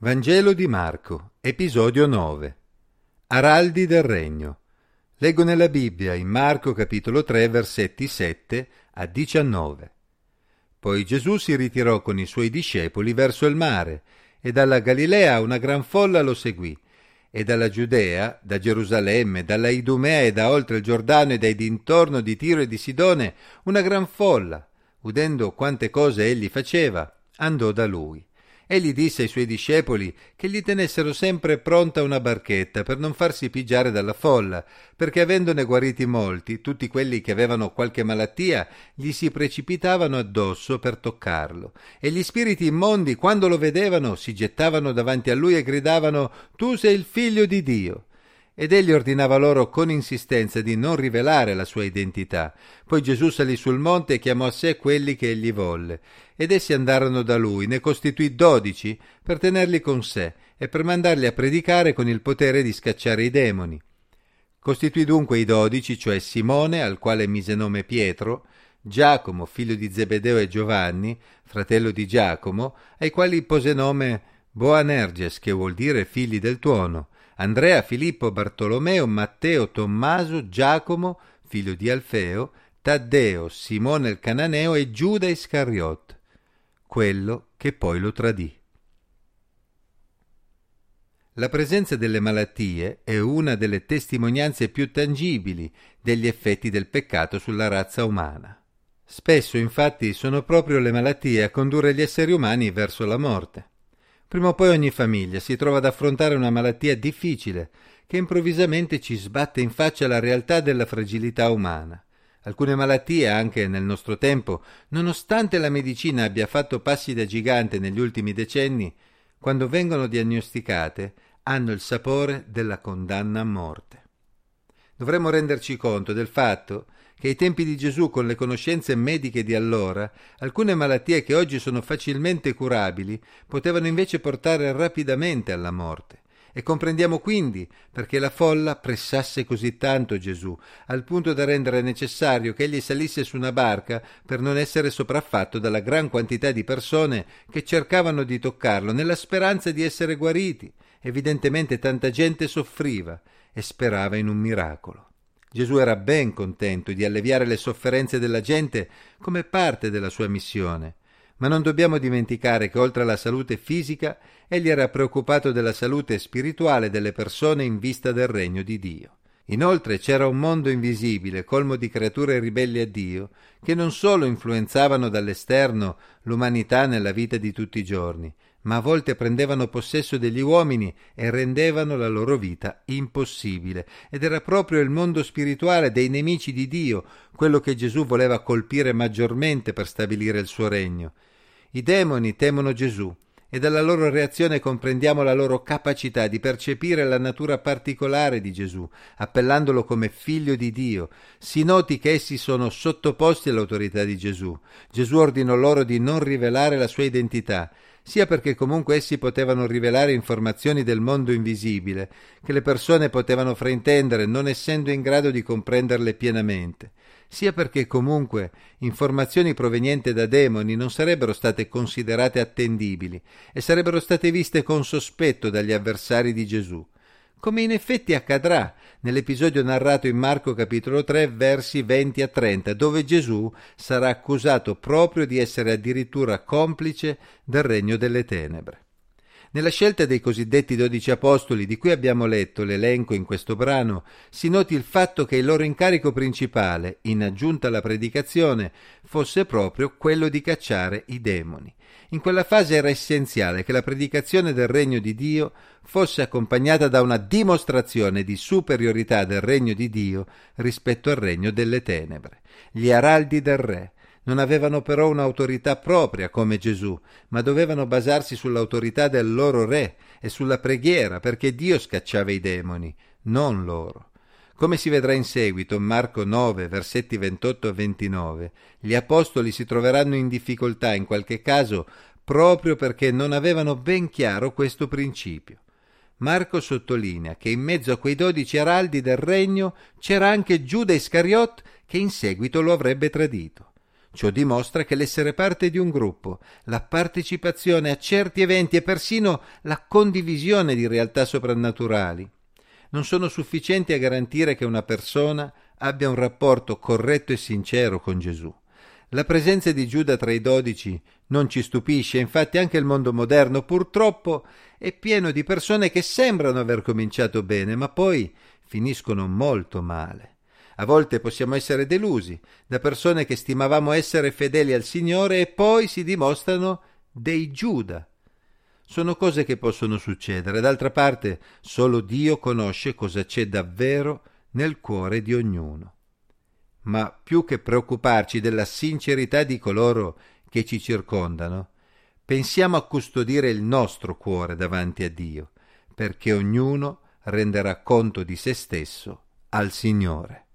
Vangelo di Marco, episodio 9. Araldi del Regno. Leggo nella Bibbia in Marco capitolo 3 versetti 7 a 19. Poi Gesù si ritirò con i suoi discepoli verso il mare e dalla Galilea una gran folla lo seguì e dalla Giudea, da Gerusalemme, dalla Idumea e da oltre il Giordano e dai dintorno di Tiro e di Sidone una gran folla, udendo quante cose egli faceva, andò da lui Egli disse ai suoi discepoli che gli tenessero sempre pronta una barchetta per non farsi pigiare dalla folla, perché avendone guariti molti, tutti quelli che avevano qualche malattia gli si precipitavano addosso per toccarlo, e gli spiriti immondi, quando lo vedevano, si gettavano davanti a lui e gridavano Tu sei il figlio di Dio ed egli ordinava loro con insistenza di non rivelare la sua identità. Poi Gesù salì sul monte e chiamò a sé quelli che egli volle, ed essi andarono da lui, ne costituì dodici per tenerli con sé e per mandarli a predicare con il potere di scacciare i demoni. Costituì dunque i dodici, cioè Simone, al quale mise nome Pietro, Giacomo, figlio di Zebedeo e Giovanni, fratello di Giacomo, ai quali pose nome Boanerges, che vuol dire figli del tuono, Andrea, Filippo, Bartolomeo, Matteo, Tommaso, Giacomo, figlio di Alfeo, Taddeo, Simone il Cananeo e Giuda Iscariot, quello che poi lo tradì. La presenza delle malattie è una delle testimonianze più tangibili degli effetti del peccato sulla razza umana. Spesso infatti sono proprio le malattie a condurre gli esseri umani verso la morte. Prima o poi ogni famiglia si trova ad affrontare una malattia difficile che improvvisamente ci sbatte in faccia la realtà della fragilità umana. Alcune malattie, anche nel nostro tempo, nonostante la medicina abbia fatto passi da gigante negli ultimi decenni, quando vengono diagnosticate, hanno il sapore della condanna a morte. Dovremmo renderci conto del fatto che ai tempi di Gesù, con le conoscenze mediche di allora, alcune malattie che oggi sono facilmente curabili potevano invece portare rapidamente alla morte. E comprendiamo quindi perché la folla pressasse così tanto Gesù, al punto da rendere necessario che egli salisse su una barca per non essere sopraffatto dalla gran quantità di persone che cercavano di toccarlo, nella speranza di essere guariti. Evidentemente tanta gente soffriva e sperava in un miracolo. Gesù era ben contento di alleviare le sofferenze della gente come parte della sua missione, ma non dobbiamo dimenticare che oltre alla salute fisica, egli era preoccupato della salute spirituale delle persone in vista del regno di Dio. Inoltre c'era un mondo invisibile, colmo di creature ribelli a Dio, che non solo influenzavano dall'esterno l'umanità nella vita di tutti i giorni, ma a volte prendevano possesso degli uomini e rendevano la loro vita impossibile. Ed era proprio il mondo spirituale dei nemici di Dio quello che Gesù voleva colpire maggiormente per stabilire il suo regno. I demoni temono Gesù e dalla loro reazione comprendiamo la loro capacità di percepire la natura particolare di Gesù, appellandolo come figlio di Dio. Si noti che essi sono sottoposti all'autorità di Gesù. Gesù ordinò loro di non rivelare la sua identità sia perché comunque essi potevano rivelare informazioni del mondo invisibile, che le persone potevano fraintendere non essendo in grado di comprenderle pienamente, sia perché comunque informazioni provenienti da demoni non sarebbero state considerate attendibili e sarebbero state viste con sospetto dagli avversari di Gesù come in effetti accadrà nell'episodio narrato in Marco capitolo 3 versi 20 a 30, dove Gesù sarà accusato proprio di essere addirittura complice del regno delle tenebre. Nella scelta dei cosiddetti dodici apostoli di cui abbiamo letto l'elenco in questo brano, si noti il fatto che il loro incarico principale, in aggiunta alla predicazione, fosse proprio quello di cacciare i demoni. In quella fase era essenziale che la predicazione del regno di Dio fosse accompagnata da una dimostrazione di superiorità del regno di Dio rispetto al regno delle tenebre. Gli araldi del re, non avevano però un'autorità propria come Gesù, ma dovevano basarsi sull'autorità del loro re e sulla preghiera, perché Dio scacciava i demoni, non loro. Come si vedrà in seguito, Marco 9, versetti 28 e 29, gli apostoli si troveranno in difficoltà in qualche caso proprio perché non avevano ben chiaro questo principio. Marco sottolinea che in mezzo a quei dodici araldi del regno c'era anche Giuda Iscariot che in seguito lo avrebbe tradito. Ciò dimostra che l'essere parte di un gruppo, la partecipazione a certi eventi e persino la condivisione di realtà soprannaturali non sono sufficienti a garantire che una persona abbia un rapporto corretto e sincero con Gesù. La presenza di Giuda tra i dodici non ci stupisce, infatti anche il mondo moderno purtroppo è pieno di persone che sembrano aver cominciato bene, ma poi finiscono molto male. A volte possiamo essere delusi da persone che stimavamo essere fedeli al Signore e poi si dimostrano dei Giuda. Sono cose che possono succedere, d'altra parte solo Dio conosce cosa c'è davvero nel cuore di ognuno ma più che preoccuparci della sincerità di coloro che ci circondano, pensiamo a custodire il nostro cuore davanti a Dio, perché ognuno renderà conto di se stesso al Signore.